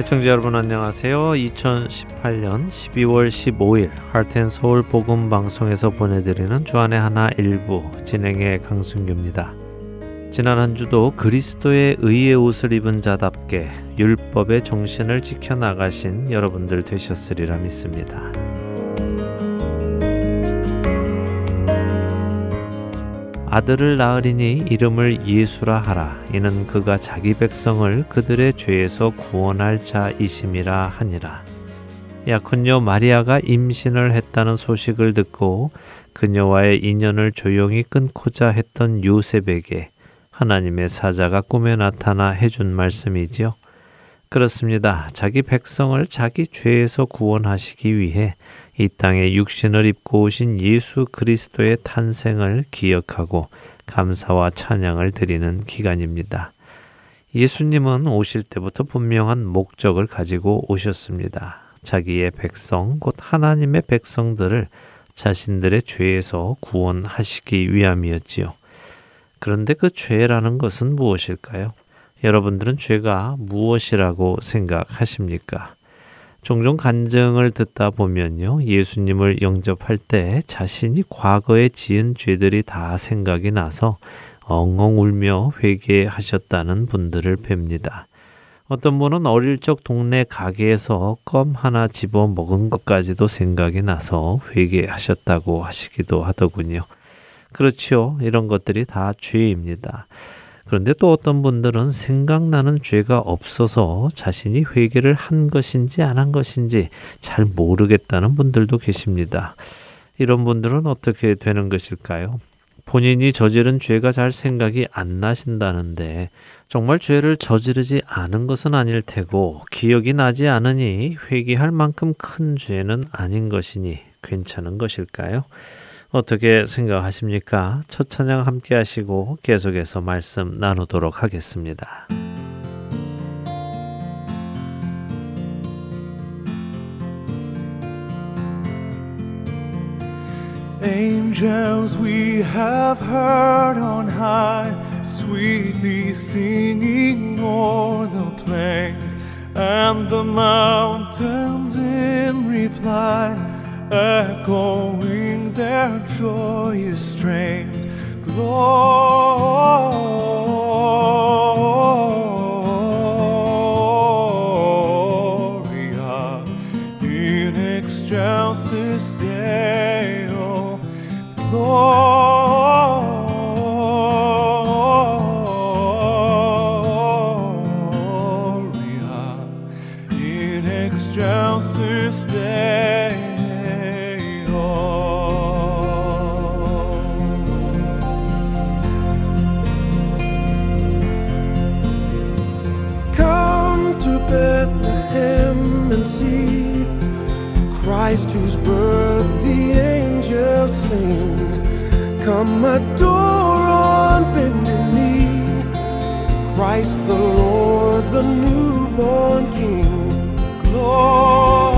애청자 여러분 안녕하세요. 2018년 12월 15일 하트앤서울 복음 방송에서 보내드리는 주안의 하나 일부 진행의 강순규입니다. 지난 한 주도 그리스도의 의의 옷을 입은 자답게 율법의 정신을 지켜 나가신 여러분들 되셨으리라 믿습니다. 아들을 낳으리니 이름을 예수라 하라. 이는 그가 자기 백성을 그들의 죄에서 구원할 자이심이라 하니라. 약혼녀 마리아가 임신을 했다는 소식을 듣고 그녀와의 인연을 조용히 끊고자 했던 요셉에게 하나님의 사자가 꿈에 나타나 해준 말씀이지요. 그렇습니다. 자기 백성을 자기 죄에서 구원하시기 위해 이 땅에 육신을 입고 오신 예수 그리스도의 탄생을 기억하고 감사와 찬양을 드리는 기간입니다. 예수님은 오실 때부터 분명한 목적을 가지고 오셨습니다. 자기의 백성, 곧 하나님의 백성들을 자신들의 죄에서 구원하시기 위함이었지요. 그런데 그 죄라는 것은 무엇일까요? 여러분들은 죄가 무엇이라고 생각하십니까? 종종 간증을 듣다 보면요. 예수님을 영접할 때 자신이 과거에 지은 죄들이 다 생각이 나서 엉엉 울며 회개하셨다는 분들을 뵙니다. 어떤 분은 어릴 적 동네 가게에서 껌 하나 집어 먹은 것까지도 생각이 나서 회개하셨다고 하시기도 하더군요. 그렇지요. 이런 것들이 다 죄입니다. 그런데 또 어떤 분들은 생각나는 죄가 없어서 자신이 회개를 한 것인지 안 한 것인지 잘 모르겠다는 분들도 계십니다. 이런 분들은 어떻게 되는 것일까요? 본인이 저지른 죄가 잘 생각이 안 나신다는데 정말 죄를 저지르지 않은 것은 아닐 테고 기억이 나지 않으니 회개할 만큼 큰 죄는 아닌 것이니 괜찮은 것일까요? 어떻게 생각하십니까? 첫 찬양 함께 하시고 계속해서 말씀 나누도록 하겠습니다. Angels we have heard on high, sweetly singing o'er the plains and the mountains in reply echoing their joyous strains. Gloria sing. Come adore on bended knee Christ the Lord, the newborn King. Gloria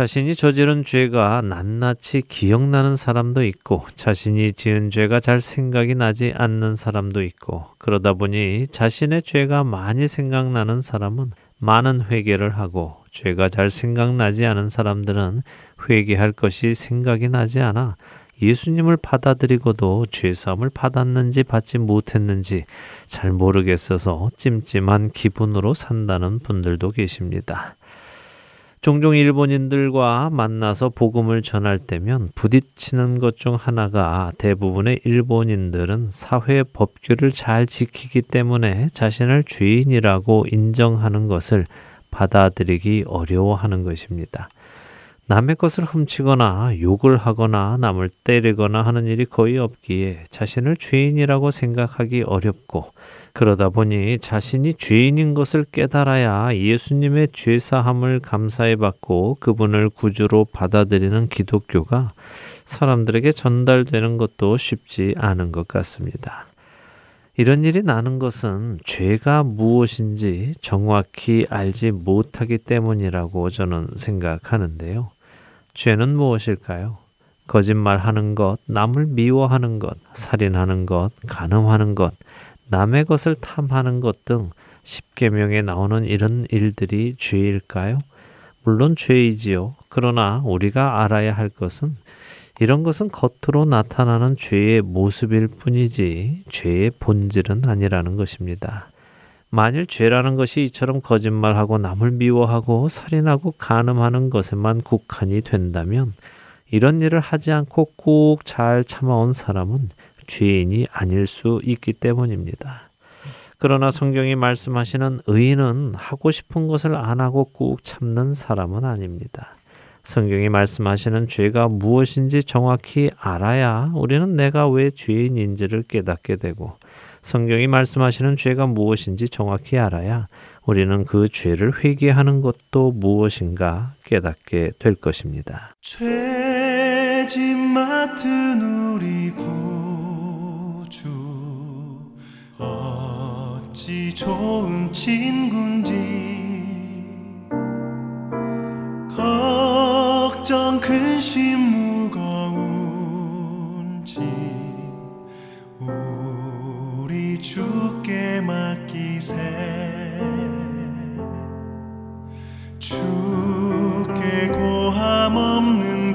자신이 저지른 죄가 낱낱이 기억나는 사람도 있고 자신이 지은 죄가 잘 생각이 나지 않는 사람도 있고 그러다 보니 자신의 죄가 많이 생각나는 사람은 많은 회개를 하고 죄가 잘 생각나지 않은 사람들은 회개할 것이 생각이 나지 않아 예수님을 받아들이고도 죄사함을 받았는지 받지 못했는지 잘 모르겠어서 찜찜한 기분으로 산다는 분들도 계십니다. 종종 일본인들과 만나서 복음을 전할 때면 부딪히는 것 중 하나가 대부분의 일본인들은 사회 법규를 잘 지키기 때문에 자신을 죄인이라고 인정하는 것을 받아들이기 어려워하는 것입니다. 남의 것을 훔치거나 욕을 하거나 남을 때리거나 하는 일이 거의 없기에 자신을 죄인이라고 생각하기 어렵고 그러다 보니 자신이 죄인인 것을 깨달아야 예수님의 죄사함을 감사해 받고 그분을 구주로 받아들이는 기독교가 사람들에게 전달되는 것도 쉽지 않은 것 같습니다. 이런 일이 나는 것은 죄가 무엇인지 정확히 알지 못하기 때문이라고 저는 생각하는데요. 죄는 무엇일까요? 거짓말하는 것, 남을 미워하는 것, 살인하는 것, 간음하는 것, 남의 것을 탐하는 것 등 십계명에 나오는 이런 일들이 죄일까요? 물론 죄이지요. 그러나 우리가 알아야 할 것은 이런 것은 겉으로 나타나는 죄의 모습일 뿐이지 죄의 본질은 아니라는 것입니다. 만일 죄라는 것이 이처럼 거짓말하고 남을 미워하고 살인하고 간음하는 것에만 국한이 된다면 이런 일을 하지 않고 꾹 잘 참아온 사람은 죄인이 아닐 수 있기 때문입니다. 그러나 성경이 말씀하시는 의인은 하고 싶은 것을 안 하고 꾹 참는 사람은 아닙니다. 성경이 말씀하시는 죄가 무엇인지 정확히 알아야 우리는 내가 왜 죄인인지를 깨닫게 되고 성경이 말씀하시는 죄가 무엇인지 정확히 알아야 우리는 그 죄를 회개하는 것도 무엇인가 깨닫게 될 것입니다. 죄짐 맡은 우리 구주 어찌 좋은 친군지 걱정 근심 무거운 짐 맡기세. 주께 고함 없는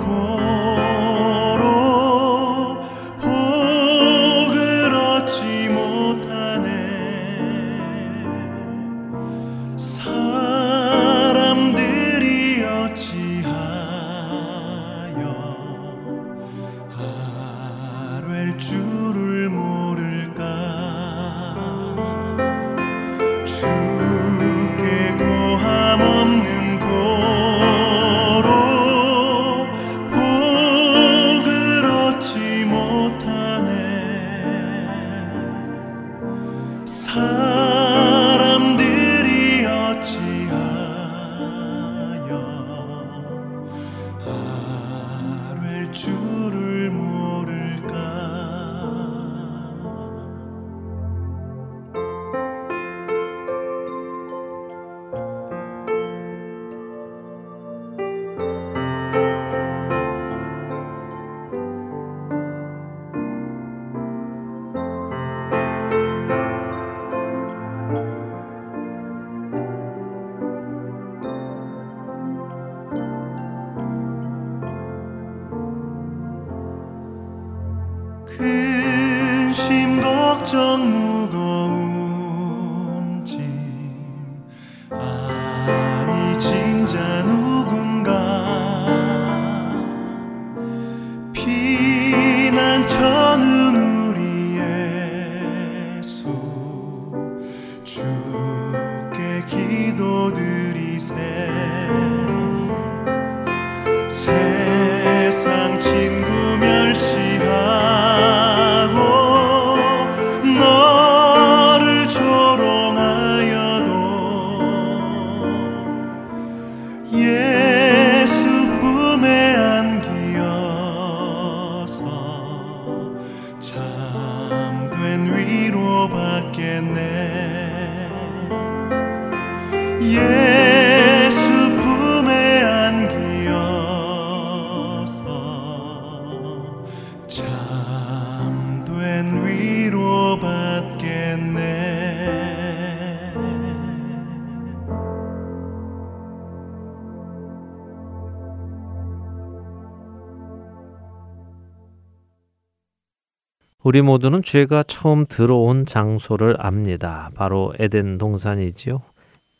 우리 모두는 죄가 처음 들어온 장소를 압니다. 바로 에덴 동산이지요.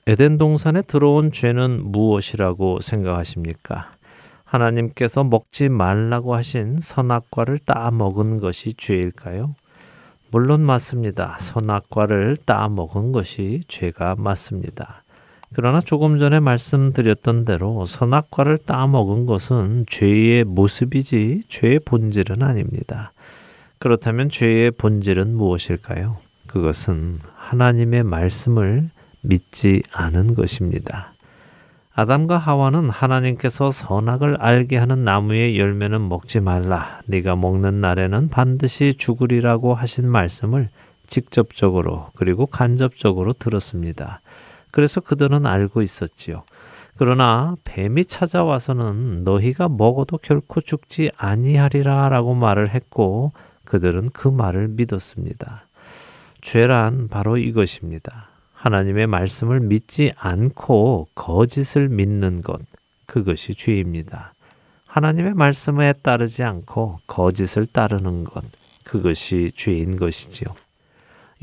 에덴 동산에 들어온 죄는 무엇이라고 생각하십니까? 하나님께서 먹지 말라고 하신 선악과를 따 먹은 것이 죄일까요? 물론 맞습니다. 선악과를 따 먹은 것이 죄가 맞습니다. 그러나 조금 전에 말씀드렸던 대로 선악과를 따 먹은 것은 죄의 모습이지 죄의 본질은 아닙니다. 그렇다면 죄의 본질은 무엇일까요? 그것은 하나님의 말씀을 믿지 않은 것입니다. 아담과 하와는 하나님께서 선악을 알게 하는 나무의 열매는 먹지 말라. 네가 먹는 날에는 반드시 죽으리라고 하신 말씀을 직접적으로 그리고 간접적으로 들었습니다. 그래서 그들은 알고 있었지요. 그러나 뱀이 찾아와서는 너희가 먹어도 결코 죽지 아니하리라라고 말을 했고 그들은 그 말을 믿었습니다. 죄란 바로 이것입니다. 하나님의 말씀을 믿지 않고 거짓을 믿는 것, 그것이 죄입니다. 하나님의 말씀에 따르지 않고 거짓을 따르는 것, 그것이 죄인 것이지요.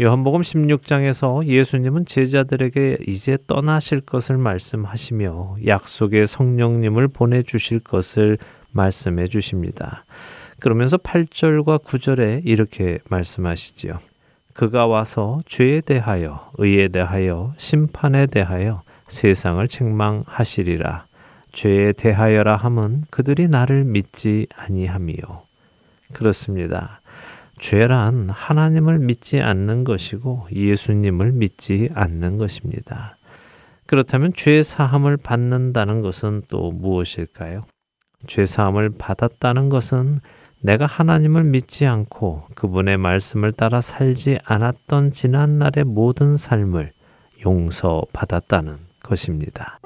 요한복음 16장에서 예수님은 제자들에게 이제 떠나실 것을 말씀하시며 약속의 성령님을 보내주실 것을 말씀해 주십니다. 그러면서 8절과 9절에 이렇게 말씀하시지요. 그가 와서 죄에 대하여, 의에 대하여, 심판에 대하여 세상을 책망하시리라. 죄에 대하여라 함은 그들이 나를 믿지 아니함이요. 그렇습니다. 죄란 하나님을 믿지 않는 것이고 예수님을 믿지 않는 것입니다. 그렇다면 죄 사함을 받는다는 것은 또 무엇일까요? 죄 사함을 받았다는 것은 내가 하나님을 믿지 않고 그분의 말씀을 따라 살지 않았던 지난날의 모든 삶을 용서받았다는 것입니다.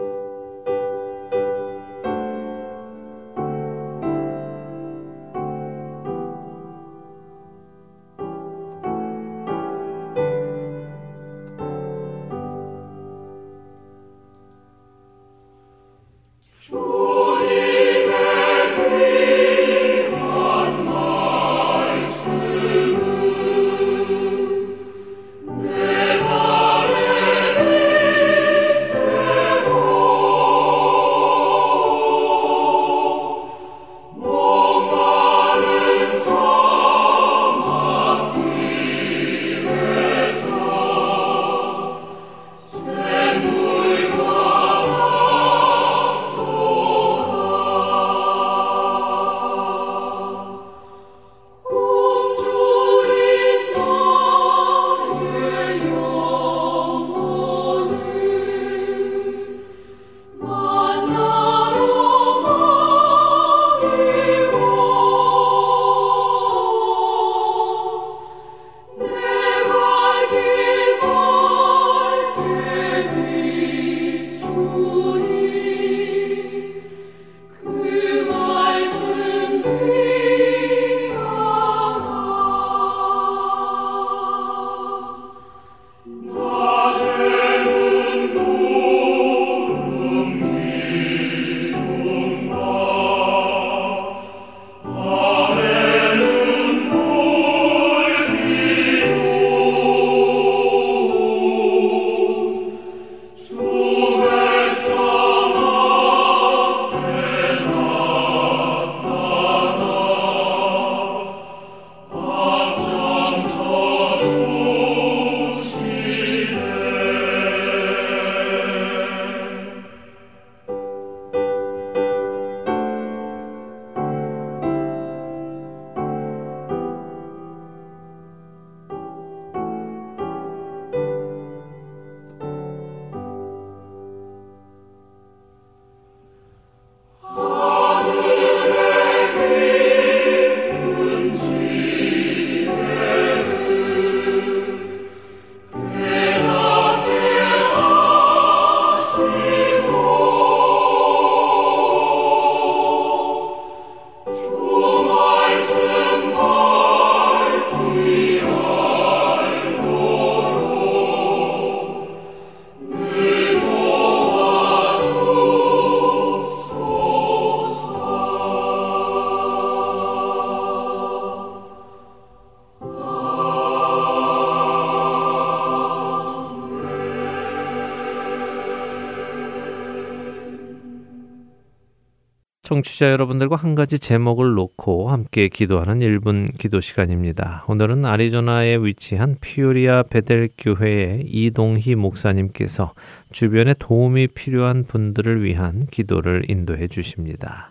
청취자 여러분들과 한 가지 제목을 놓고 함께 기도하는 1분 기도 시간입니다. 오늘은 아리조나에 위치한 피오리아 베델 교회의 이동희 목사님께서 주변에 도움이 필요한 분들을 위한 기도를 인도해 주십니다.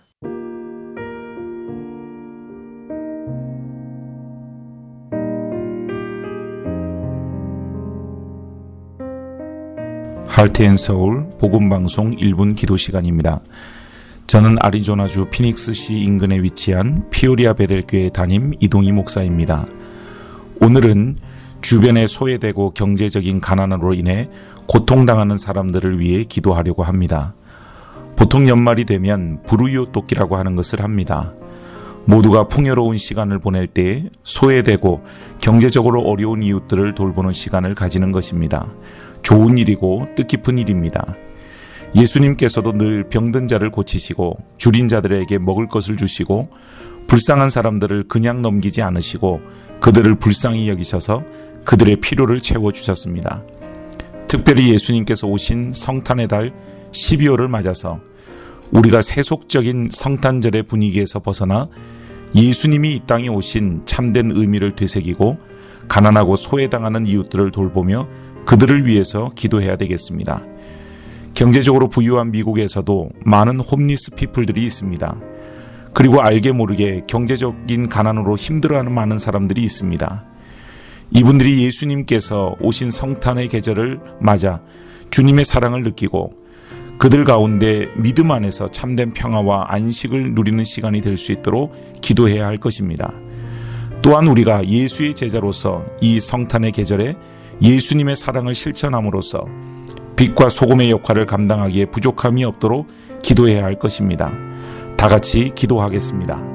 할트앤 서울 복음 방송 1분 기도 시간입니다. 저는 아리조나주 피닉스시 인근에 위치한 피오리아 베델교회 담임 이동희 목사입니다. 오늘은 주변에 소외되고 경제적인 가난으로 인해 고통당하는 사람들을 위해 기도하려고 합니다. 보통 연말이 되면 부르이오 돕기라고 하는 것을 합니다. 모두가 풍요로운 시간을 보낼 때 소외되고 경제적으로 어려운 이웃들을 돌보는 시간을 가지는 것입니다. 좋은 일이고 뜻깊은 일입니다. 예수님께서도 늘 병든 자를 고치시고 줄인 자들에게 먹을 것을 주시고 불쌍한 사람들을 그냥 넘기지 않으시고 그들을 불쌍히 여기셔서 그들의 필요를 채워 주셨습니다. 특별히 예수님께서 오신 성탄의 달 12월을 맞아서 우리가 세속적인 성탄절의 분위기에서 벗어나 예수님이 이 땅에 오신 참된 의미를 되새기고 가난하고 소외당하는 이웃들을 돌보며 그들을 위해서 기도해야 되겠습니다. 경제적으로 부유한 미국에서도 많은 홈리스 피플들이 있습니다. 그리고 알게 모르게 경제적인 가난으로 힘들어하는 많은 사람들이 있습니다. 이분들이 예수님께서 오신 성탄의 계절을 맞아 주님의 사랑을 느끼고 그들 가운데 믿음 안에서 참된 평화와 안식을 누리는 시간이 될 수 있도록 기도해야 할 것입니다. 또한 우리가 예수의 제자로서 이 성탄의 계절에 예수님의 사랑을 실천함으로써 빛과 소금의 역할을 감당하기에 부족함이 없도록 기도해야 할 것입니다. 다 같이 기도하겠습니다.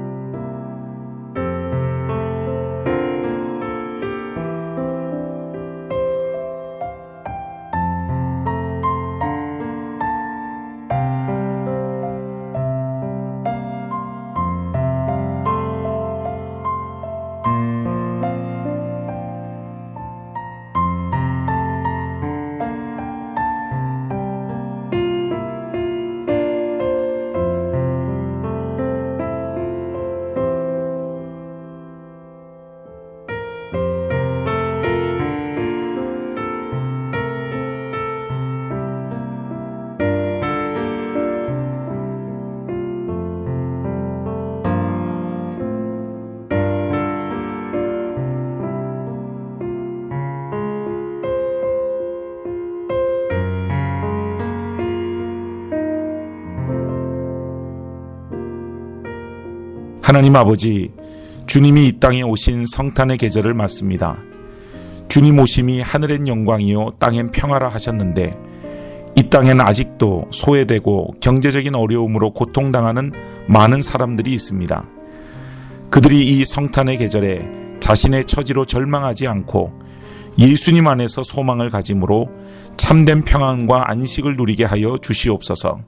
하나님 아버지, 주님이 이 땅에 오신 성탄의 계절을 맞습니다. 주님 오심이 하늘엔 영광이요 땅엔 평화라 하셨는데 이 땅엔 아직도 소외되고 경제적인 어려움으로 고통당하는 많은 사람들이 있습니다. 그들이 이 성탄의 계절에 자신의 처지로 절망하지 않고 예수님 안에서 소망을 가짐으로 참된 평안과 안식을 누리게 하여 주시옵소서.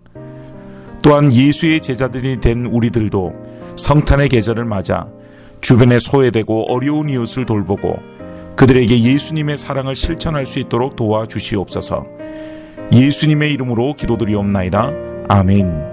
또한 예수의 제자들이 된 우리들도 성탄의 계절을 맞아 주변에 소외되고 어려운 이웃을 돌보고 그들에게 예수님의 사랑을 실천할 수 있도록 도와주시옵소서. 예수님의 이름으로 기도드리옵나이다. 아멘.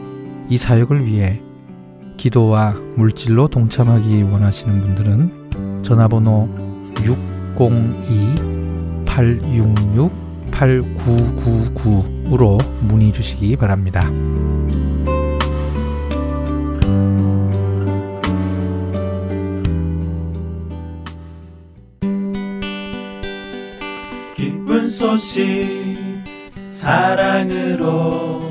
이 사역을 위해 기도와 물질로 동참하기 원하시는 분들은 전화번호 602-866-8999으로 문의 주시기 바랍니다. 기쁜 소식 사랑으로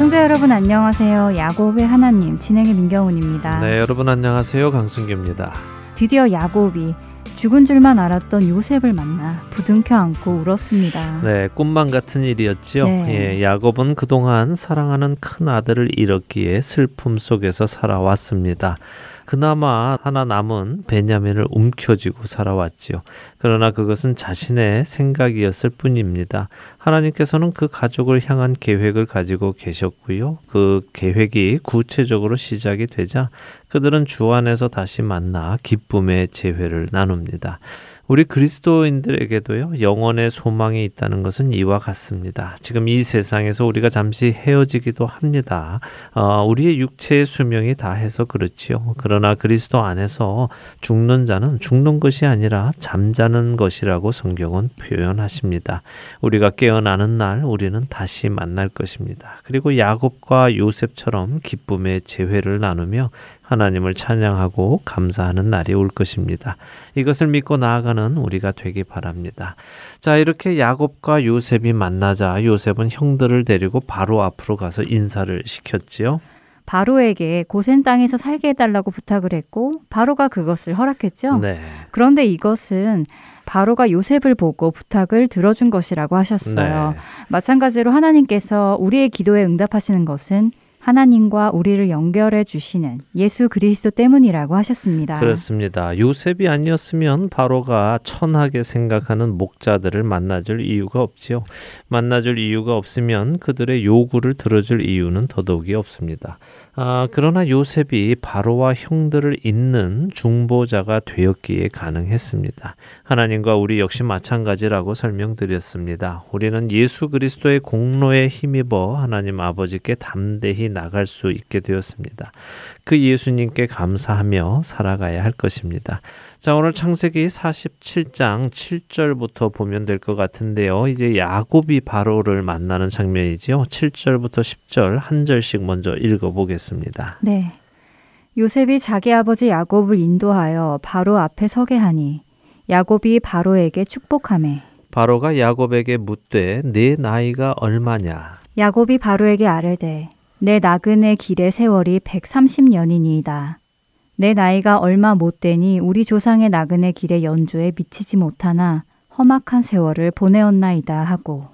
청자 여러분 안녕하세요. 야곱의 하나님 진행의 민경훈입니다. 네, 여러분 안녕하세요. 강순규입니다. 드디어 야곱이 죽은 줄만 알았던 요셉을 만나 부둥켜 안고 울었습니다. 네, 꿈만 같은 일이었지요. 네. 예, 야곱은 그동안 사랑하는 큰 아들을 잃었기에 슬픔 속에서 살아왔습니다. 그나마 하나 남은 베냐민을 움켜쥐고 살아왔지요. 그러나 그것은 자신의 생각이었을 뿐입니다. 하나님께서는 그 가족을 향한 계획을 가지고 계셨고요. 그 계획이 구체적으로 시작이 되자 그들은 주 안에서 다시 만나 기쁨의 재회를 나눕니다. 우리 그리스도인들에게도요, 영원의 소망이 있다는 것은 이와 같습니다. 지금 이 세상에서 우리가 잠시 헤어지기도 합니다. 어, 우리의 육체의 수명이 다 해서 그렇지요. 그러나 그리스도 안에서 죽는 자는 죽는 것이 아니라 잠자는 것이라고 성경은 표현하십니다. 우리가 깨어나는 날 우리는 다시 만날 것입니다. 그리고 야곱과 요셉처럼 기쁨의 재회를 나누며 하나님을 찬양하고 감사하는 날이 올 것입니다. 이것을 믿고 나아가는 우리가 되기 바랍니다. 자, 이렇게 야곱과 요셉이 만나자 요셉은 형들을 데리고 바로 앞으로 가서 인사를 시켰지요. 바로에게 고센 땅에서 살게 해달라고 부탁을 했고 바로가 그것을 허락했죠. 네. 그런데 이것은 바로가 요셉을 보고 부탁을 들어준 것이라고 하셨어요. 네. 마찬가지로 하나님께서 우리의 기도에 응답하시는 것은 하나님과 우리를 연결해 주시는 예수 그리스도 때문이라고 하셨습니다. 그렇습니다. 요셉이 아니었으면 바로가 천하게 생각하는 목자들을 만나줄 이유가 없지요. 만나줄 이유가 없으면 그들의 요구를 들어줄 이유는 더더욱이 없습니다. 아, 그러나 요셉이 바로와 형들을 잇는 중보자가 되었기에 가능했습니다. 하나님과 우리 역시 마찬가지라고 설명드렸습니다. 우리는 예수 그리스도의 공로에 힘입어 하나님 아버지께 담대히 나갈 수 있게 되었습니다. 그 예수님께 감사하며 살아가야 할 것입니다. 자, 오늘 창세기 47장 7절부터 보면 될 것 같은데요. 이제 야곱이 바로를 만나는 장면이지요. 7절부터 10절 한 절씩 먼저 읽어 보겠습니다. 네. 요셉이 자기 아버지 야곱을 인도하여 바로 앞에 서게 하니 야곱이 바로에게 축복하매 바로가 야곱에게 묻되 내 나이가 얼마냐? 야곱이 바로에게 아뢰되 내 나그네 길의 세월이 130년이니이다. 내 나이가 얼마 못 되니 우리 조상의 나그네 길의 연조에 미치지 못하나 험악한 세월을 보내었나이다 하고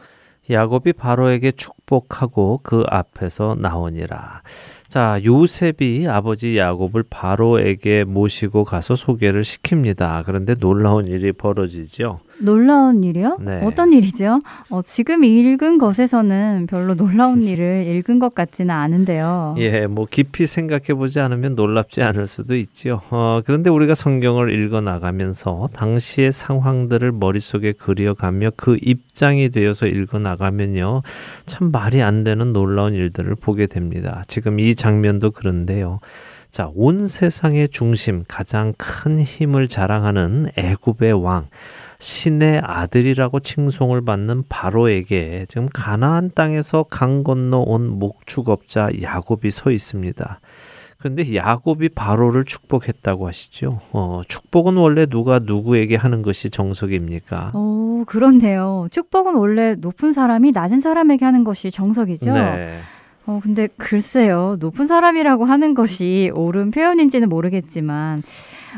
야곱이 바로에게 축 복하고 그 앞에서 나오니라. 자, 요셉이 아버지 야곱을 바로에게 모시고 가서 소개를 시킵니다. 그런데 놀라운 일이 벌어지죠. 놀라운 일이요? 네. 어떤 일이죠? 어, 지금 읽은 것에서는 별로 놀라운 일을 읽은 것 같지는 않은데요. 예, 뭐 깊이 생각해 보지 않으면 놀랍지 않을 수도 있지요. 어, 그런데 우리가 성경을 읽어 나가면서 당시의 상황들을 머릿속에 그려가며 그 입장이 되어서 읽어 나가면요. 참 말이 안 되는 놀라운 일들을 보게 됩니다. 지금 이 장면도 그런데요. 자, 온 세상의 중심, 가장 큰 힘을 자랑하는 애굽의 왕, 신의 아들이라고 칭송을 받는 바로에게 지금 가나안 땅에서 강 건너 온 목축업자 야곱이 서 있습니다. 그런데 야곱이 바로를 축복했다고 하시죠. 어, 축복은 원래 누가 누구에게 하는 것이 정석입니까? 오, 그렇네요. 축복은 원래 높은 사람이 낮은 사람에게 하는 것이 정석이죠. 네. 어, 근데 글쎄요. 높은 사람이라고 하는 것이 옳은 표현인지는 모르겠지만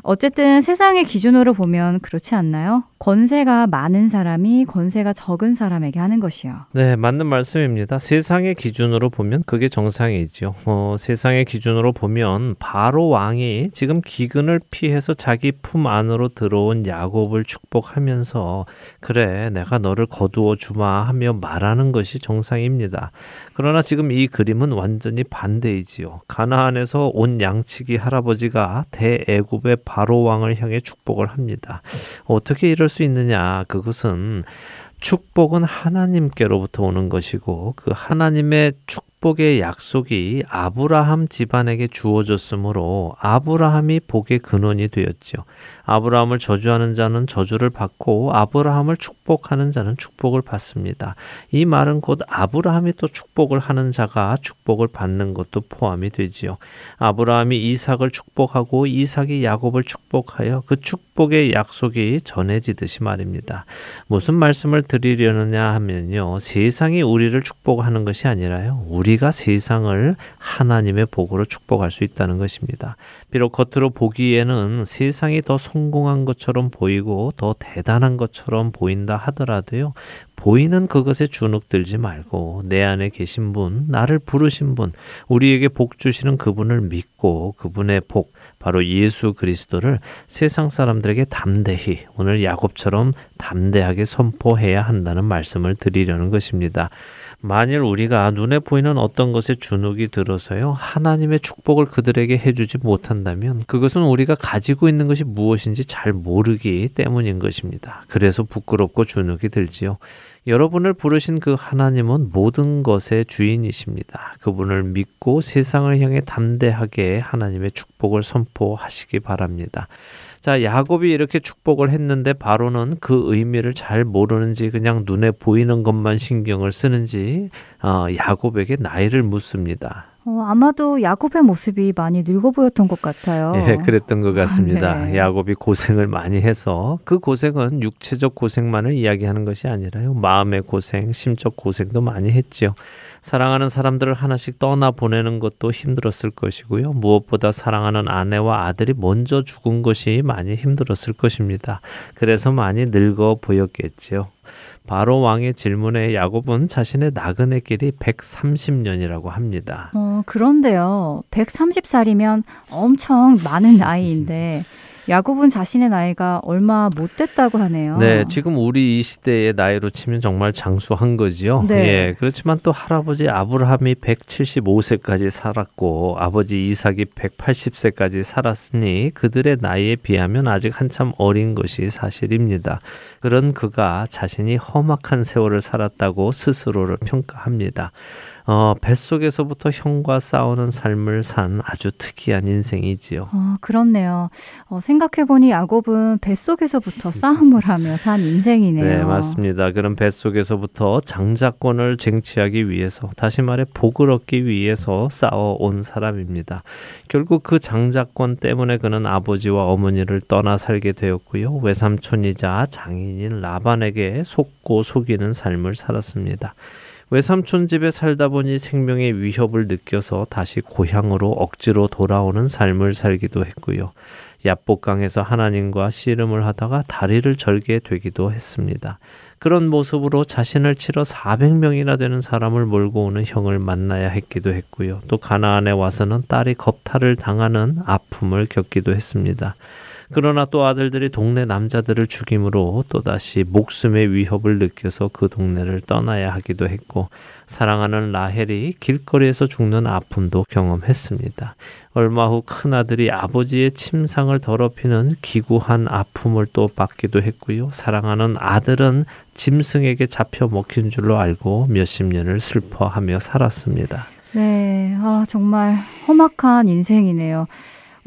어쨌든 세상의 기준으로 보면 그렇지 않나요? 권세가 많은 사람이 권세가 적은 사람에게 하는 것이요. 네, 맞는 말씀입니다. 세상의 기준으로 보면 그게 정상이죠. 어, 세상의 기준으로 보면 바로 왕이 지금 기근을 피해서 자기 품 안으로 들어온 야곱을 축복하면서 그래, 내가 너를 거두어 주마 하며 말하는 것이 정상입니다. 그러나 지금 이 그림은 완전히 반대이지요. 가나안에서 온 양치기 할아버지가 대애굽의 바로 왕을 향해 축복을 합니다. 어떻게 이럴 수 있느냐? 그것은 축복은 하나님께로부터 오는 것이고 그 하나님의 축복 축복의 약속이 아브라함 집안에게 주어졌으므로 아브라함이 복의 근원이 되었지요. 아브라함을 저주하는 자는 저주를 받고 아브라함을 축복하는 자는 축복을 받습니다. 이 말은 곧 아브라함이 또 축복을 하는 자가 축복을 받는 것도 포함이 되지요. 아브라함이 이삭을 축복하고 이삭이 야곱을 축복하여 그 축복의 약속이 전해지듯이 말입니다. 무슨 말씀을 드리려느냐 하면요. 세상이 우리를 축복하는 것이 아니라요. 우리가 세상을 하나님의 복으로 축복할 수 있다는 것입니다. 비록 겉으로 보기에는 세상이 더 성 공한 것처럼 보이고 더 대단한 것처럼 보인다 하더라도요. 보이는 그것에 주눅들지 말고 내 안에 계신 분, 나를 부르신 분, 우리에게 복 주시는 그분을 믿고 그분의 복, 바로 예수 그리스도를 세상 사람들에게 담대히 오늘 야곱처럼 담대하게 선포해야 한다는 말씀을 드리려는 것입니다. 만일 우리가 눈에 보이는 어떤 것에 주눅이 들어서요, 하나님의 축복을 그들에게 해주지 못한다면 그것은 우리가 가지고 있는 것이 무엇인지 잘 모르기 때문인 것입니다. 그래서 부끄럽고 주눅이 들지요. 여러분을 부르신 그 하나님은 모든 것의 주인이십니다. 그분을 믿고 세상을 향해 담대하게 하나님의 축복을 선포하시기 바랍니다. 자, 야곱이 이렇게 축복을 했는데 바로는 그 의미를 잘 모르는지 그냥 눈에 보이는 것만 신경을 쓰는지 어, 야곱에게 나이를 묻습니다. 어, 아마도 야곱의 모습이 많이 늙어 보였던 것 같아요. 예, 그랬던 것 같습니다. 아, 네. 야곱이 고생을 많이 해서 그 고생은 육체적 고생만을 이야기하는 것이 아니라요. 마음의 고생, 심적 고생도 많이 했지요. 사랑하는 사람들을 하나씩 떠나 보내는 것도 힘들었을 것이고요. 무엇보다 사랑하는 아내와 아들이 먼저 죽은 것이 많이 힘들었을 것입니다. 그래서 많이 늙어 보였겠지요. 바로 왕의 질문에 야곱은 자신의 나그네 길이 130년이라고 합니다. 어, 그런데요. 130살이면 엄청 많은 나이인데 야곱은 자신의 나이가 얼마 못 됐다고 하네요. 네, 지금 우리 이 시대의 나이로 치면 정말 장수한 거지요. 네. 예, 그렇지만 또 할아버지 아브라함이 175세까지 살았고 아버지 이삭이 180세까지 살았으니 그들의 나이에 비하면 아직 한참 어린 것이 사실입니다. 그런 그가 자신이 험악한 세월을 살았다고 스스로를 평가합니다. 어, 뱃속에서부터 형과 싸우는 삶을 산 아주 특이한 인생이지요. 어, 그렇네요. 어, 생각해보니 야곱은 뱃속에서부터 싸움을 하며 산 인생이네요. 네, 맞습니다. 그런 뱃속에서부터 장자권을 쟁취하기 위해서, 다시 말해 복을 얻기 위해서 싸워온 사람입니다. 결국 그 장자권 때문에 그는 아버지와 어머니를 떠나 살게 되었고요. 외삼촌이자 장인인 라반에게 속고 속이는 삶을 살았습니다. 외삼촌 집에 살다 보니 생명의 위협을 느껴서 다시 고향으로 억지로 돌아오는 삶을 살기도 했고요. 야복강에서 하나님과 씨름을 하다가 다리를 절게 되기도 했습니다. 그런 모습으로 자신을 치러 400명이나 되는 사람을 몰고 오는 형을 만나야 했기도 했고요. 또 가나안에 와서는 딸이 겁탈을 당하는 아픔을 겪기도 했습니다. 그러나 또 아들들이 동네 남자들을 죽임으로 또다시 목숨의 위협을 느껴서 그 동네를 떠나야 하기도 했고 사랑하는 라헬이 길거리에서 죽는 아픔도 경험했습니다. 얼마 후 큰아들이 아버지의 침상을 더럽히는 기구한 아픔을 또 받기도 했고요. 사랑하는 아들은 짐승에게 잡혀 먹힌 줄로 알고 몇십 년을 슬퍼하며 살았습니다. 네, 아, 정말 험악한 인생이네요.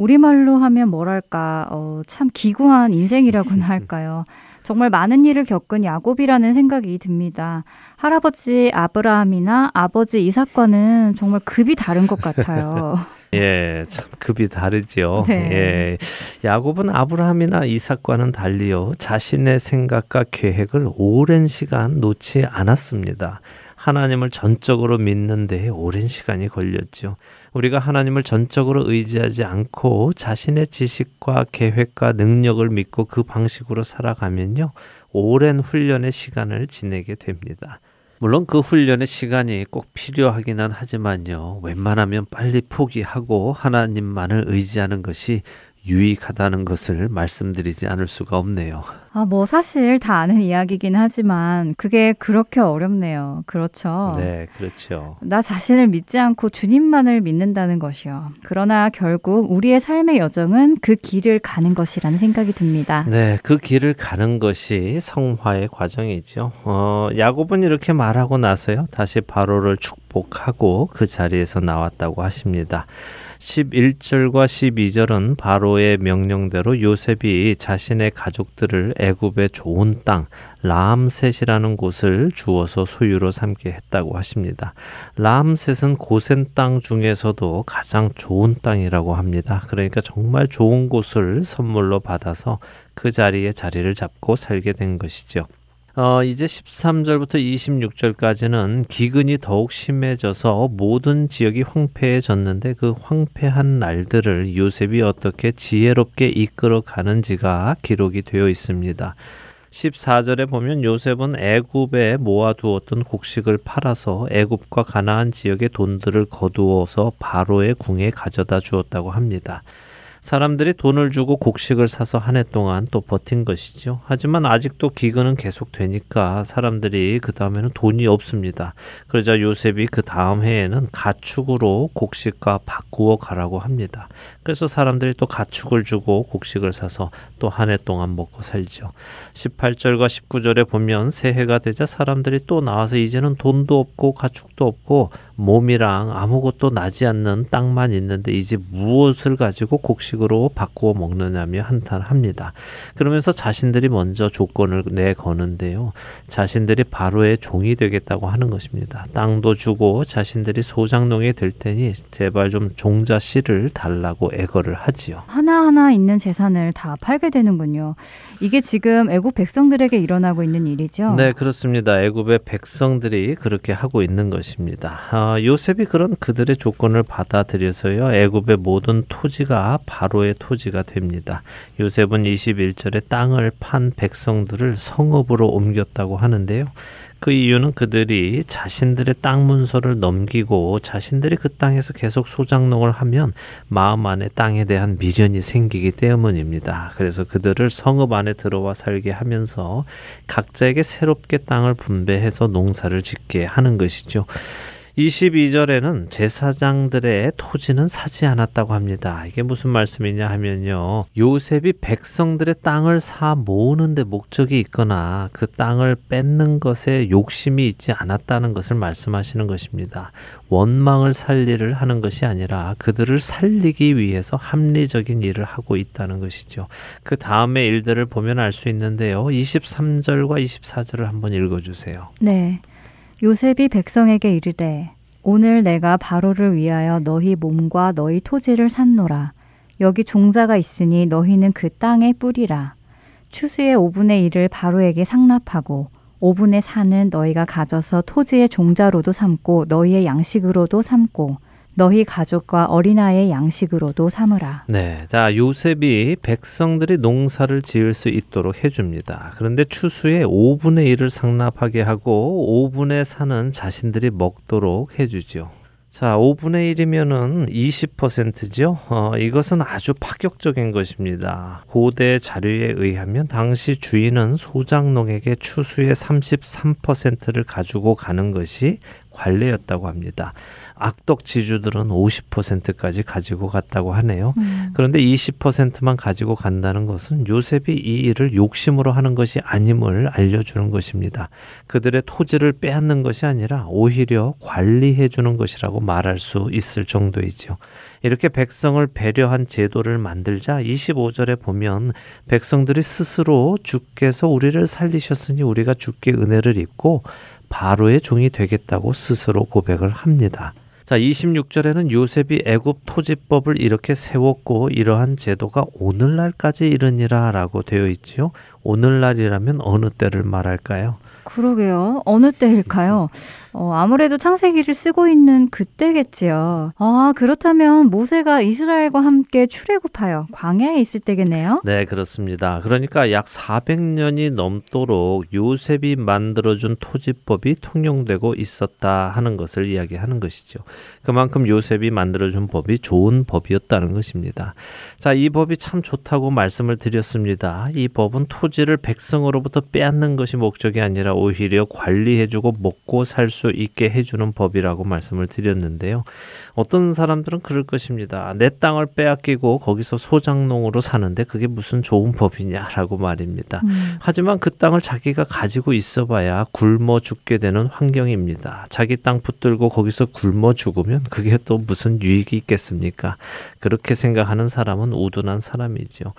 우리말로 하면 뭐랄까, 어, 참 기구한 인생이라고나 할까요? 정말 많은 일을 겪은 야곱이라는 생각이 듭니다. 할아버지 아브라함이나 아버지 이삭과는 정말 급이 다른 것 같아요. 예, 참 급이 다르죠. 네. 예. 야곱은 아브라함이나 이삭과는 달리요. 자신의 생각과 계획을 오랜 시간 놓지 않았습니다. 하나님을 전적으로 믿는 데에 오랜 시간이 걸렸죠. 우리가 하나님을 전적으로 의지하지 않고 자신의 지식과 계획과 능력을 믿고 그 방식으로 살아가면요. 오랜 훈련의 시간을 지내게 됩니다. 물론 그 훈련의 시간이 꼭 필요하기는 하지만요. 웬만하면 빨리 포기하고 하나님만을 의지하는 것이 유익하다는 것을 말씀드리지 않을 수가 없네요. 아, 뭐 사실 다 아는 이야기긴 하지만 그게 그렇게 어렵네요. 그렇죠. 네, 그렇죠. 나 자신을 믿지 않고 주님만을 믿는다는 것이요. 그러나 결국 우리의 삶의 여정은 그 길을 가는 것이라는 생각이 듭니다. 네, 그 길을 가는 것이 성화의 과정이죠. 어, 야곱은 이렇게 말하고 나서요. 다시 바로를 축복 극복하고 그 자리에서 나왔다고 하십니다. 11절과 12절은 바로의 명령대로 요셉이 자신의 가족들을 애굽의 좋은 땅 라암셋이라는 곳을 주어서 소유로 삼게 했다고 하십니다. 라암셋은 고센 땅 중에서도 가장 좋은 땅이라고 합니다. 그러니까 정말 좋은 곳을 선물로 받아서 그 자리에 자리를 잡고 살게 된 것이죠. 어, 이제 13절부터 26절까지는 기근이 더욱 심해져서 모든 지역이 황폐해졌는데 그 황폐한 날들을 요셉이 어떻게 지혜롭게 이끌어 가는지가 기록이 되어 있습니다. 14절에 보면 요셉은 애굽에 모아두었던 곡식을 팔아서 애굽과 가나안 지역의 돈들을 거두어서 바로의 궁에 가져다 주었다고 합니다. 사람들이 돈을 주고 곡식을 사서 한 해 동안 또 버틴 것이죠. 하지만 아직도 기근은 계속 되니까 사람들이 그 다음에는 돈이 없습니다. 그러자 요셉이 그 다음 해에는 가축으로 곡식과 바꾸어 가라고 합니다. 그래서 사람들이 또 가축을 주고 곡식을 사서 또 한 해 동안 먹고 살죠. 18절과 19절에 보면 새해가 되자 사람들이 또 나와서 이제는 돈도 없고 가축도 없고 몸이랑 아무것도 나지 않는 땅만 있는데 이제 무엇을 가지고 곡식으로 바꾸어 먹느냐며 한탄합니다. 그러면서 자신들이 먼저 조건을 내거는데요. 자신들이 바로의 종이 되겠다고 하는 것입니다. 땅도 주고 자신들이 소장농이 될 테니 제발 좀 종자 씨를 달라고 애거를 하지요. 하나하나 있는 재산을 다 팔게 되는군요. 이게 지금 애굽 백성들에게 일어나고 있는 일이죠. 네, 그렇습니다. 애굽의 백성들이 그렇게 하고 있는 것입니다. 아, 요셉이 그런 그들의 조건을 받아들여서요. 애굽의 모든 토지가 바로의 토지가 됩니다. 요셉은 21절에 땅을 판 백성들을 성읍으로 옮겼다고 하는데요. 그 이유는 그들이 자신들의 땅 문서를 넘기고 자신들이 그 땅에서 계속 소장농을 하면 마음 안에 땅에 대한 미련이 생기기 때문입니다. 그래서 그들을 성읍 안에 들어와 살게 하면서 각자에게 새롭게 땅을 분배해서 농사를 짓게 하는 것이죠. 22절에는 제사장들의 토지는 사지 않았다고 합니다. 이게 무슨 말씀이냐 하면요. 요셉이 백성들의 땅을 사 모으는데 목적이 있거나 그 땅을 뺏는 것에 욕심이 있지 않았다는 것을 말씀하시는 것입니다. 원망을 살리를 하는 것이 아니라 그들을 살리기 위해서 합리적인 일을 하고 있다는 것이죠. 그 다음의 일들을 보면 알 수 있는데요. 23절과 24절을 한번 읽어주세요. 네. 요셉이 백성에게 이르되 오늘 내가 바로를 위하여 너희 몸과 너희 토지를 샀노라. 여기 종자가 있으니 너희는 그 땅에 뿌리라. 추수의 5분의 1을 바로에게 상납하고 5분의 4는 너희가 가져서 토지의 종자로도 삼고 너희의 양식으로도 삼고 너희 가족과 어린아이의 양식으로도 삼으라. 네. 자, 요셉이 백성들이 농사를 지을 수 있도록 해줍니다. 그런데 추수의 5분의 1을 상납하게 하고 5분의 4는 자신들이 먹도록 해주죠. 자, 5분의 1이면은 20%죠. 어, 이것은 아주 파격적인 것입니다. 고대 자료에 의하면 당시 주인은 소장농에게 추수의 33%를 가지고 가는 것이 관례였다고 합니다. 악덕 지주들은 50%까지 가지고 갔다고 하네요. 음. 그런데 20%만 가지고 간다는 것은 요셉이 이 일을 욕심으로 하는 것이 아님을 알려주는 것입니다. 그들의 토지를 빼앗는 것이 아니라 오히려 관리해 주는 것이라고 말할 수 있을 정도이죠. 이렇게 백성을 배려한 제도를 만들자 25절에 보면 백성들이 스스로 주께서 우리를 살리셨으니 우리가 주께 은혜를 입고 바로의 종이 되겠다고 스스로 고백을 합니다. 자, 26절에는 요셉이 애굽 토지법을 이렇게 세웠고 이러한 제도가 오늘날까지 이르니라라고 되어 있지요. 오늘날이라면 어느 때를 말할까요? 그러게요. 어느 때일까요? 어, 아무래도 창세기를 쓰고 있는 그때겠지요. 아, 그렇다면 모세가 이스라엘과 함께 출애굽하여 광야에 있을 때겠네요. 네, 그렇습니다. 그러니까 약 400년이 넘도록 요셉이 만들어준 토지법이 통용되고 있었다 하는 것을 이야기하는 것이죠. 그만큼 요셉이 만들어준 법이 좋은 법이었다는 것입니다. 자, 이 법이 참 좋다고 말씀을 드렸습니다. 이 법은 토지를 백성으로부터 빼앗는 것이 목적이 아니라 오히려 관리해주고 먹고 살 수 있게 해주는 법이라고 말씀을 드렸는데요. 어떤 사람들은 그럴 것입니다. 내 땅을 빼앗기고 거기서 소장농으로 사는데 그게 무슨 좋은 법이냐라고 말입니다. 음. 하지만 그 땅을 자기가 가지고 있어봐야 굶어 죽게 되는 환경입니다. 자기 땅 붙들고 거기서 굶어 죽으면 그게 또 무슨 유익이 있겠습니까? 그렇게 생각하는 사람은 우둔한 사람이죠.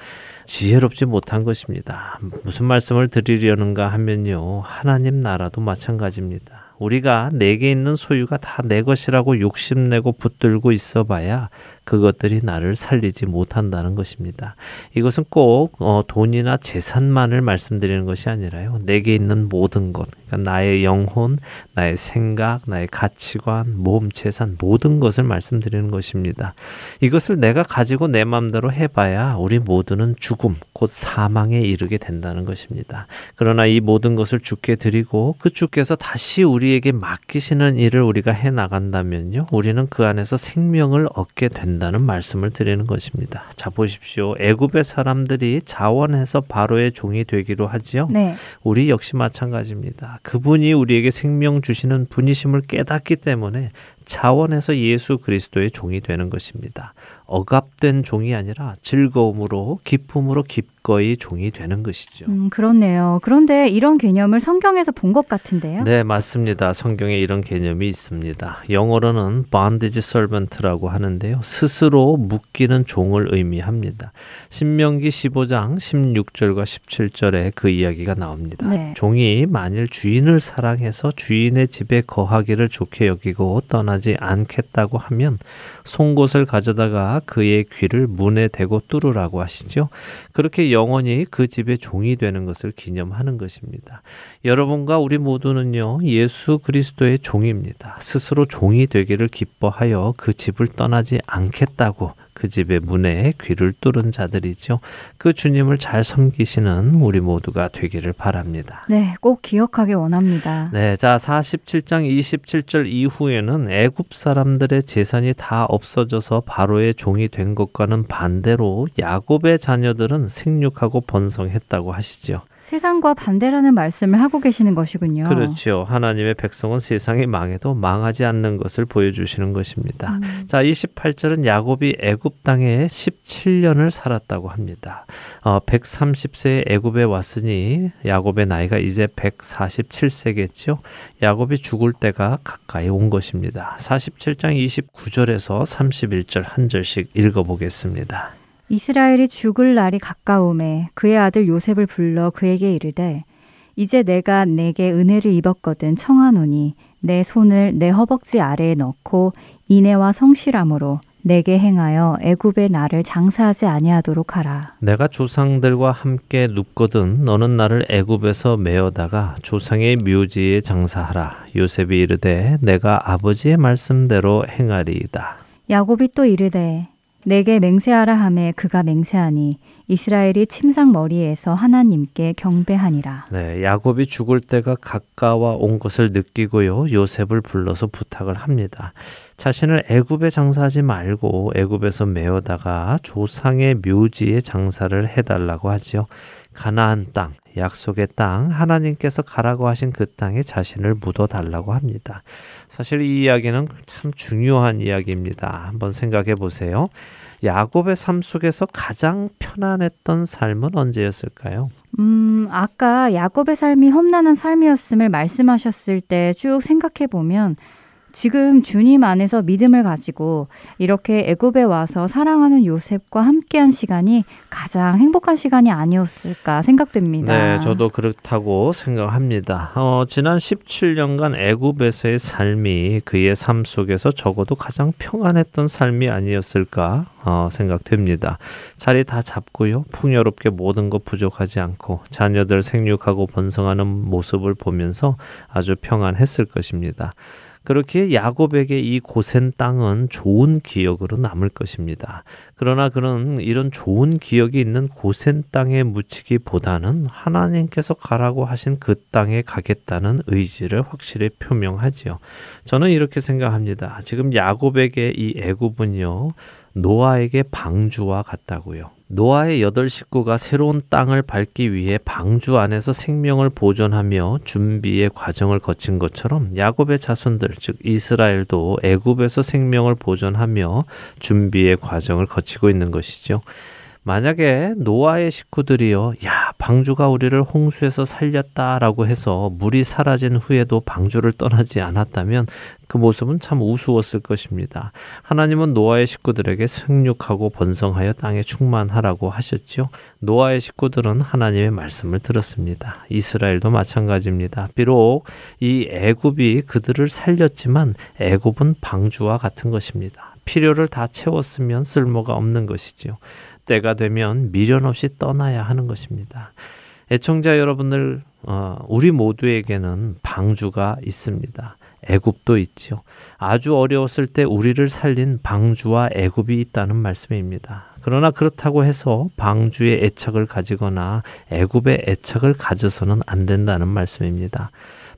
지혜롭지 못한 것입니다. 무슨 말씀을 드리려는가 하면요. 하나님 나라도 마찬가지입니다. 우리가 내게 있는 소유가 다 내 것이라고 욕심내고 붙들고 있어 봐야 그것들이 나를 살리지 못한다는 것입니다. 이것은 꼭 어, 돈이나 재산만을 말씀드리는 것이 아니라요. 내게 있는 모든 것, 그러니까 나의 영혼, 나의 생각, 나의 가치관, 몸, 재산 모든 것을 말씀드리는 것입니다. 이것을 내가 가지고 내 마음대로 해봐야 우리 모두는 죽음, 곧 사망에 이르게 된다는 것입니다. 그러나 이 모든 것을 주께 드리고 그 주께서 다시 우리에게 맡기시는 일을 우리가 해 나간다면요, 우리는 그 안에서 생명을 얻게 된다. 된다는 말씀을 드리는 것입니다. 자 보십시오. 애굽의 사람들이 자원해서 바로의 종이 되기로 하지요. 네. 우리 역시 마찬가지입니다. 그분이 우리에게 생명 주시는 분이심을 깨닫기 때문에 자원해서 예수 그리스도의 종이 되는 것입니다. 억압된 종이 아니라 즐거움으로 기쁨으로 기꺼이 종이 되는 것이죠. 음, 그렇네요. 그런데 이런 개념을 성경에서 본 것 같은데요. 네, 맞습니다. 성경에 이런 개념이 있습니다. 영어로는 bondage servant라고 하는데요. 스스로 묶이는 종을 의미합니다. 신명기 15장 16절과 17절에 그 이야기가 나옵니다. 네. 종이 만일 주인을 사랑해서 주인의 집에 거하기를 좋게 여기고 떠나지 않겠다고 하면 송곳을 가져다가 그의 귀를 문에 대고 뚫으라고 하시죠. 그렇게 영원히 그 집의 종이 되는 것을 기념하는 것입니다. 여러분과 우리 모두는요, 예수 그리스도의 종입니다. 스스로 종이 되기를 기뻐하여 그 집을 떠나지 않겠다고 그 집의 문에 귀를 뚫은 자들이죠. 그 주님을 잘 섬기시는 우리 모두가 되기를 바랍니다. 네, 꼭 기억하기 원합니다. 네, 자 47장 27절 이후에는 애굽 사람들의 재산이 다 없어져서 바로의 종이 된 것과는 반대로 야곱의 자녀들은 생육하고 번성했다고 하시죠. 세상과 반대라는 말씀을 하고 계시는 것이군요. 그렇죠. 하나님의 백성은 세상이 망해도 망하지 않는 것을 보여주시는 것입니다. 음. 자, 28절은 야곱이 애굽 땅에 17년을 살았다고 합니다. 어, 130세에 애굽에 왔으니 야곱의 나이가 이제 147세겠죠. 야곱이 죽을 때가 가까이 온 것입니다. 47장 29절에서 31절 한 절씩 읽어보겠습니다. 이스라엘이 죽을 날이 가까움에 그의 아들 요셉을 불러 그에게 이르되 이제 내가 내게 은혜를 입었거든 청하노니 내 손을 내 허벅지 아래에 넣고 인애와 성실함으로 내게 행하여 애굽의 나를 장사하지 아니하도록 하라. 내가 조상들과 함께 눕거든 너는 나를 애굽에서 메어다가 조상의 묘지에 장사하라. 요셉이 이르되 내가 아버지의 말씀대로 행하리이다. 야곱이 또 이르되 내게 맹세하라 하매 그가 맹세하니 이스라엘이 침상 머리에서 하나님께 경배하니라. 네, 야곱이 죽을 때가 가까워 온 것을 느끼고요. 요셉을 불러서 부탁을 합니다. 자신을 애굽에 장사하지 말고 애굽에서 메어다가 조상의 묘지에 장사를 해 달라고 하지요. 가나안 땅, 약속의 땅, 하나님께서 가라고 하신 그 땅에 자신을 묻어 달라고 합니다. 사실 이 이야기는 참 중요한 이야기입니다. 한번 생각해 보세요. 야곱의 삶 속에서 가장 편안했던 삶은 언제였을까요? 음, 아까 야곱의 삶이 험난한 삶이었음을 말씀하셨을 때 쭉 생각해 보면 지금 주님 안에서 믿음을 가지고 이렇게 애굽에 와서 사랑하는 요셉과 함께한 시간이 가장 행복한 시간이 아니었을까 생각됩니다. 네, 저도 그렇다고 생각합니다. 어, 지난 17년간 애굽에서의 삶이 그의 삶 속에서 적어도 가장 평안했던 삶이 아니었을까 어, 생각됩니다. 자리 다 잡고요. 풍요롭게 모든 것 부족하지 않고 자녀들 생육하고 번성하는 모습을 보면서 아주 평안했을 것입니다. 그렇게 야곱에게 이 고센 땅은 좋은 기억으로 남을 것입니다. 그러나 그는 이런 좋은 기억이 있는 고센 땅에 묻히기보다는 하나님께서 가라고 하신 그 땅에 가겠다는 의지를 확실히 표명하지요. 저는 이렇게 생각합니다. 지금 야곱에게 이 애굽은요. 노아에게 방주와 같다고요. 노아의 여덟 식구가 새로운 땅을 밟기 위해 방주 안에서 생명을 보존하며 준비의 과정을 거친 것처럼 야곱의 자손들 즉 이스라엘도 애굽에서 생명을 보존하며 준비의 과정을 거치고 있는 것이죠. 만약에 노아의 식구들이요, 야, 방주가 우리를 홍수에서 살렸다라고 해서 물이 사라진 후에도 방주를 떠나지 않았다면 그 모습은 참 우스웠을 것입니다. 하나님은 노아의 식구들에게 생육하고 번성하여 땅에 충만하라고 하셨죠. 노아의 식구들은 하나님의 말씀을 들었습니다. 이스라엘도 마찬가지입니다. 비록 이 애굽이 그들을 살렸지만 애굽은 방주와 같은 것입니다. 필요를 다 채웠으면 쓸모가 없는 것이지요. 때가 되면 미련 없이 떠나야 하는 것입니다. 애청자 여러분들, 어, 우리 모두에게는 방주가 있습니다. 애굽도 있죠. 아주 어려웠을 때 우리를 살린 방주와 애굽이 있다는 말씀입니다. 그러나 그렇다고 해서 방주의 애착을 가지거나 애굽의 애착을 가져서는 안 된다는 말씀입니다.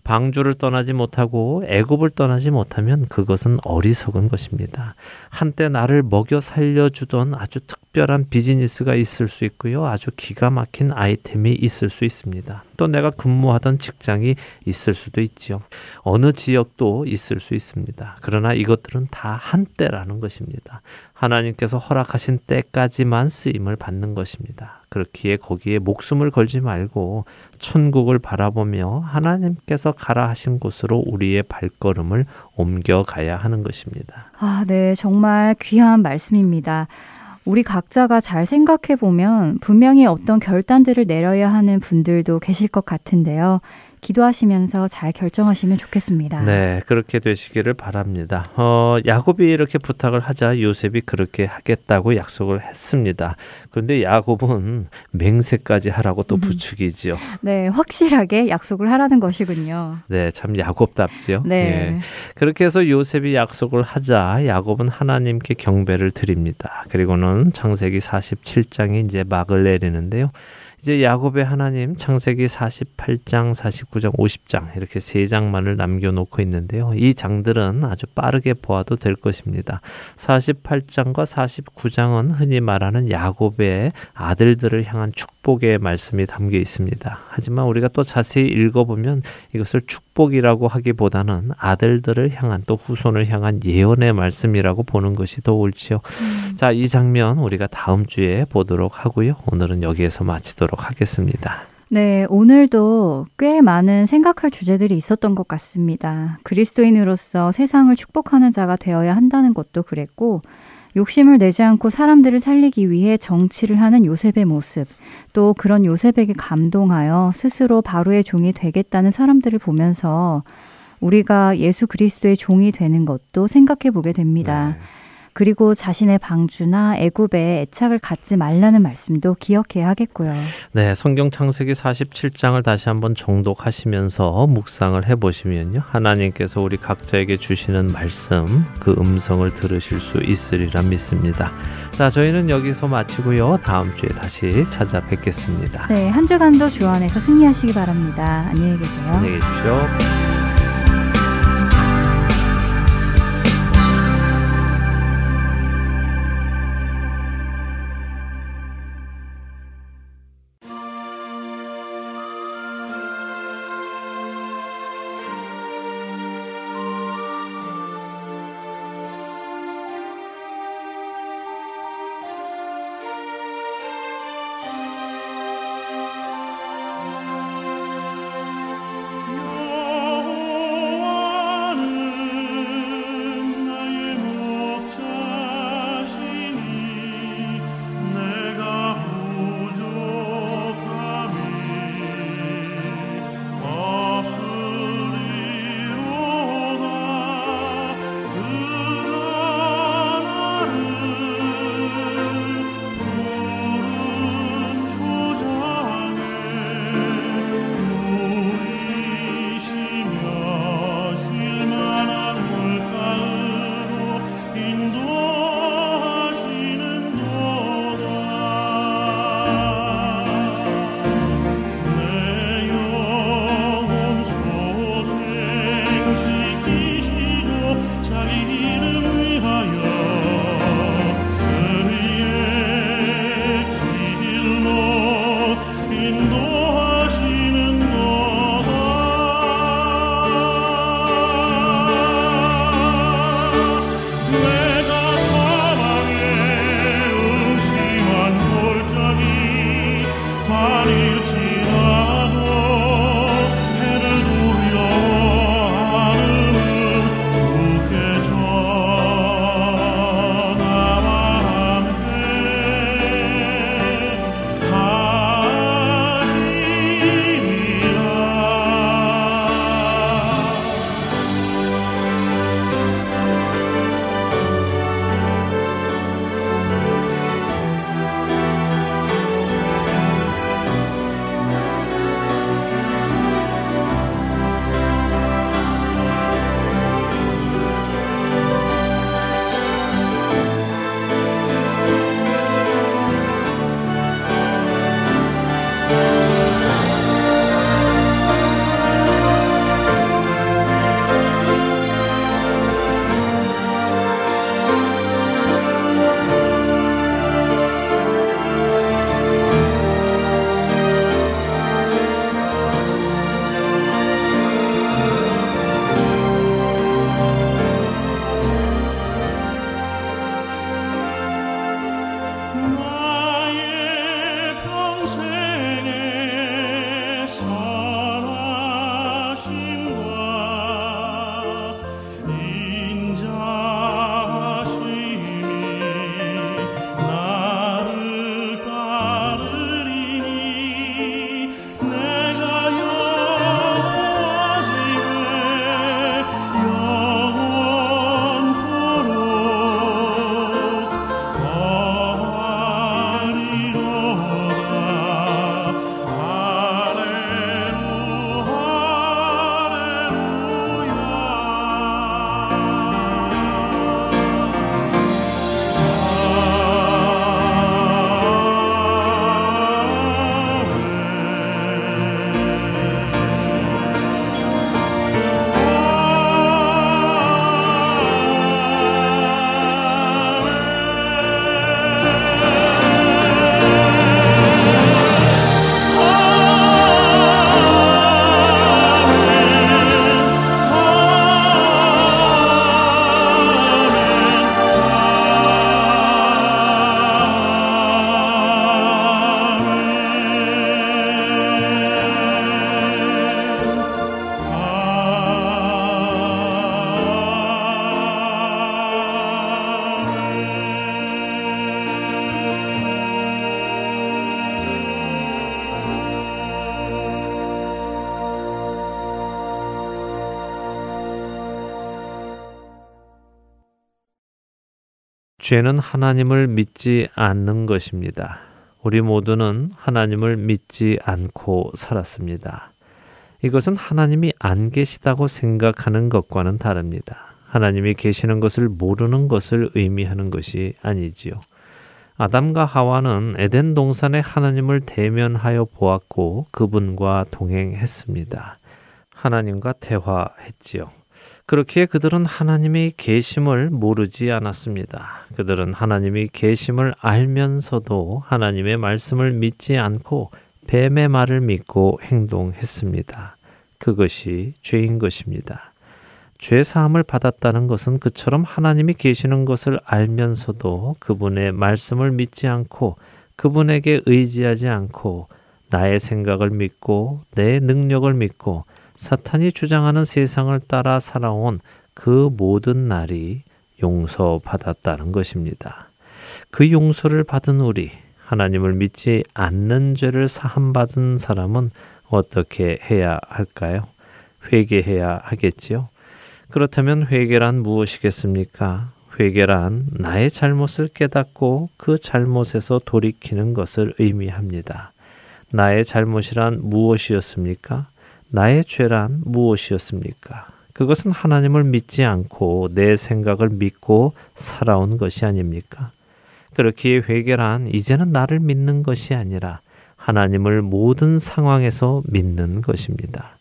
방주를 떠나지 못하고 애굽을 떠나지 못하면 그것은 어리석은 것입니다. 한때 나를 먹여 살려주던 아주 특별한 비즈니스가 있을 수 있고요. 아주 기가 막힌 아이템이 있을 수 있습니다. 또 내가 근무하던 직장이 있을 수도 있지요. 어느 지역도 있을 수 있습니다. 그러나 이것들은 다 한때라는 것입니다. 하나님께서 허락하신 때까지만 쓰임을 받는 것입니다. 그렇기에 거기에 목숨을 걸지 말고 천국을 바라보며 하나님께서 가라 하신 곳으로 우리의 발걸음을 옮겨가야 하는 것입니다. 아, 네. 정말 귀한 말씀입니다. 우리 각자가 잘 생각해 보면 분명히 어떤 결단들을 내려야 하는 분들도 계실 것 같은데요. 기도하시면서 잘 결정하시면 좋겠습니다. 네, 그렇게 되시기를 바랍니다. 어, 야곱이 이렇게 부탁을 하자 요셉이 그렇게 하겠다고 약속을 했습니다. 그런데 야곱은 맹세까지 하라고 또 음. 부추기지요. 네, 확실하게 약속을 하라는 것이군요. 네, 참 야곱답지요. 네. 예. 그렇게 해서 요셉이 약속을 하자 야곱은 하나님께 경배를 드립니다. 그리고는 창세기 47장이 이제 막을 내리는데요. 이제 야곱의 하나님 창세기 48장, 49장, 50장 이렇게 세 장만을 남겨놓고 있는데요. 이 장들은 아주 빠르게 보아도 될 것입니다. 48장과 49장은 흔히 말하는 야곱의 아들들을 향한 축 복의 말씀이 담겨 있습니다. 하지만 우리가 또 자세히 읽어보면 이것을 축복이라고 하기보다는 아들들을 향한 또 후손을 향한 예언의 말씀이라고 보는 것이 더 옳지요. 자, 이 장면 우리가 다음 주에 보도록 하고요. 오늘은 여기에서 마치도록 하겠습니다. 네, 오늘도 꽤 많은 생각할 주제들이 있었던 것 같습니다. 그리스도인으로서 세상을 축복하는 자가 되어야 한다는 것도 그랬고, 욕심을 내지 않고 사람들을 살리기 위해 정치를 하는 요셉의 모습, 또 그런 요셉에게 감동하여 스스로 바로의 종이 되겠다는 사람들을 보면서 우리가 예수 그리스도의 종이 되는 것도 생각해 보게 됩니다. 그리고 자신의 방주나 애굽에 애착을 갖지 말라는 말씀도 기억해야 하겠고요. 네, 성경 창세기 47장을 다시 한번 정독하시면서 묵상을 해 보시면요. 하나님께서 우리 각자에게 주시는 말씀, 그 음성을 들으실 수 있으리라 믿습니다. 자, 저희는 여기서 마치고요. 다음 주에 다시 찾아뵙겠습니다. 네, 한 주간도 주 안에서 승리하시기 바랍니다. 안녕히 계세요. 안녕히 계십시오. 죄는 하나님을 믿지 않는 것입니다. 우리 모두는 하나님을 믿지 않고 살았습니다. 이것은 하나님이 안 계시다고 생각하는 것과는 다릅니다. 하나님이 계시는 것을 모르는 것을 의미하는 것이 아니지요. 아담과 하와는 에덴 동산에 하나님을 대면하여 보았고 그분과 동행했습니다. 하나님과 대화했지요. 그렇기에 그들은 하나님이 계심을 모르지 않았습니다. 그들은 하나님이 계심을 알면서도 하나님의 말씀을 믿지 않고 뱀의 말을 믿고 행동했습니다. 그것이 죄인 것입니다. 죄 사함을 받았다는 것은 그처럼 하나님이 계시는 것을 알면서도 그분의 말씀을 믿지 않고 그분에게 의지하지 않고 나의 생각을 믿고 내 능력을 믿고 사탄이 주장하는 세상을 따라 살아온 그 모든 날이 용서받았다는 것입니다. 그 용서를 받은 우리, 하나님을 믿지 않는 죄를 사함받은 사람은 어떻게 해야 할까요? 회개해야 하겠지요. 그렇다면 회개란 무엇이겠습니까? 회개란 나의 잘못을 깨닫고 그 잘못에서 돌이키는 것을 의미합니다. 나의 잘못이란 무엇이었습니까? 나의 죄란 무엇이었습니까? 그것은 하나님을 믿지 않고 내 생각을 믿고 살아온 것이 아닙니까? 그렇기에 회개란 이제는 나를 믿는 것이 아니라 하나님을 모든 상황에서 믿는 것입니다.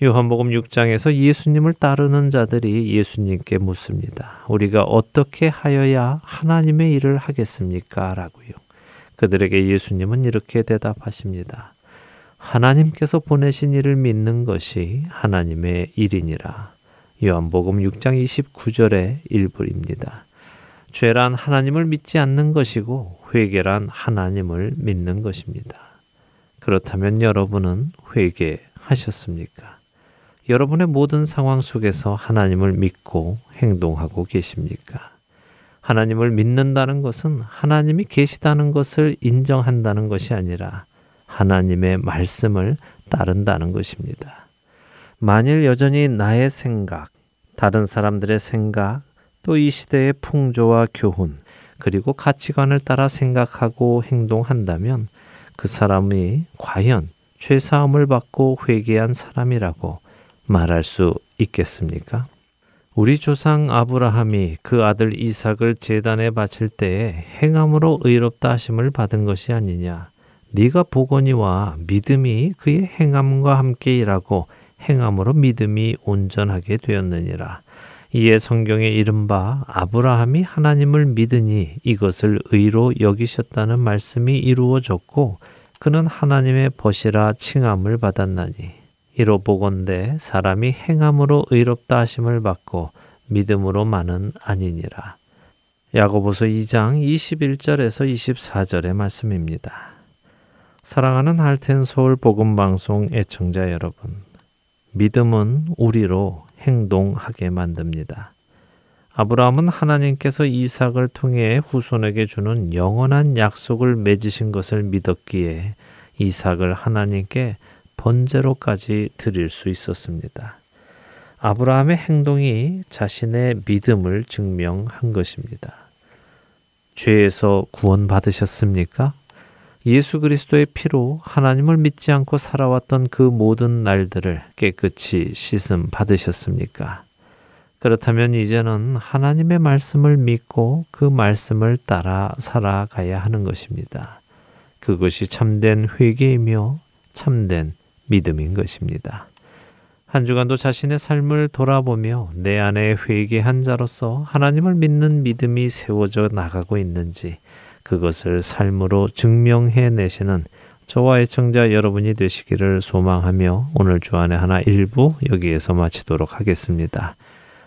요한복음 6장에서 예수님을 따르는 자들이 예수님께 묻습니다. 우리가 어떻게 하여야 하나님의 일을 하겠습니까? 라고요. 그들에게 예수님은 이렇게 대답하십니다. 하나님께서 보내신 일을 믿는 것이 하나님의 일이니라. 요한복음 6장 29절의 일부입니다. 죄란 하나님을 믿지 않는 것이고 회개란 하나님을 믿는 것입니다. 그렇다면 여러분은 회개하셨습니까? 여러분의 모든 상황 속에서 하나님을 믿고 행동하고 계십니까? 하나님을 믿는다는 것은 하나님이 계시다는 것을 인정한다는 것이 아니라 하나님의 말씀을 따른다는 것입니다. 만일 여전히 나의 생각, 다른 사람들의 생각, 또 이 시대의 풍조와 교훈, 그리고 가치관을 따라 생각하고 행동한다면 그 사람이 과연 죄사함을 받고 회개한 사람이라고 말할 수 있겠습니까? 우리 조상 아브라함이 그 아들 이삭을 제단에 바칠 때에 행함으로 의롭다 하심을 받은 것이 아니냐. 네가 보거니와 믿음이 그의 행함과 함께 일하고 행함으로 믿음이 온전하게 되었느니라. 이에 성경에 이른바 아브라함이 하나님을 믿으니 이것을 의로 여기셨다는 말씀이 이루어졌고 그는 하나님의 벗이라 칭함을 받았나니 이로 보건대 사람이 행함으로 의롭다 하심을 받고 믿음으로만은 아니니라. 야고보서 2장 21절에서 24절의 말씀입니다. 사랑하는 할텐 서울 복음 방송 애청자 여러분. 믿음은 우리로 행동하게 만듭니다. 아브라함은 하나님께서 이삭을 통해 후손에게 주는 영원한 약속을 맺으신 것을 믿었기에 이삭을 하나님께 번제로까지 드릴 수 있었습니다. 아브라함의 행동이 자신의 믿음을 증명한 것입니다. 죄에서 구원받으셨습니까? 예수 그리스도의 피로 하나님을 믿지 않고 살아왔던 그 모든 날들을 깨끗이 씻음 받으셨습니까? 그렇다면 이제는 하나님의 말씀을 믿고 그 말씀을 따라 살아가야 하는 것입니다. 그것이 참된 회개이며 참된 믿음인 것입니다. 한 주간도 자신의 삶을 돌아보며 내 안에 회개한 자로서 하나님을 믿는 믿음이 세워져 나가고 있는지 그것을 삶으로 증명해 내시는 저와 애청자 여러분이 되시기를 소망하며 오늘 주안의 하나 일부 여기에서 마치도록 하겠습니다.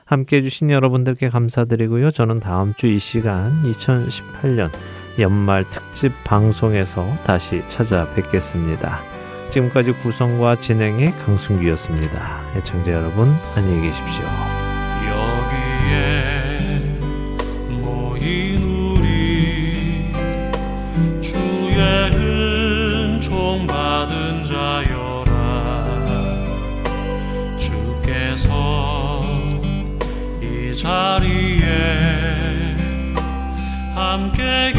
함께 해주신 여러분들께 감사드리고요. 저는 다음 주 이 시간 2018년 연말 특집 방송에서 다시 찾아뵙겠습니다. 지금까지 구성과 진행의 강순기였습니다. 애청자 여러분 안녕히 계십시오. 여기에 은총 받은 자여라. 주께서 이 자리에 함께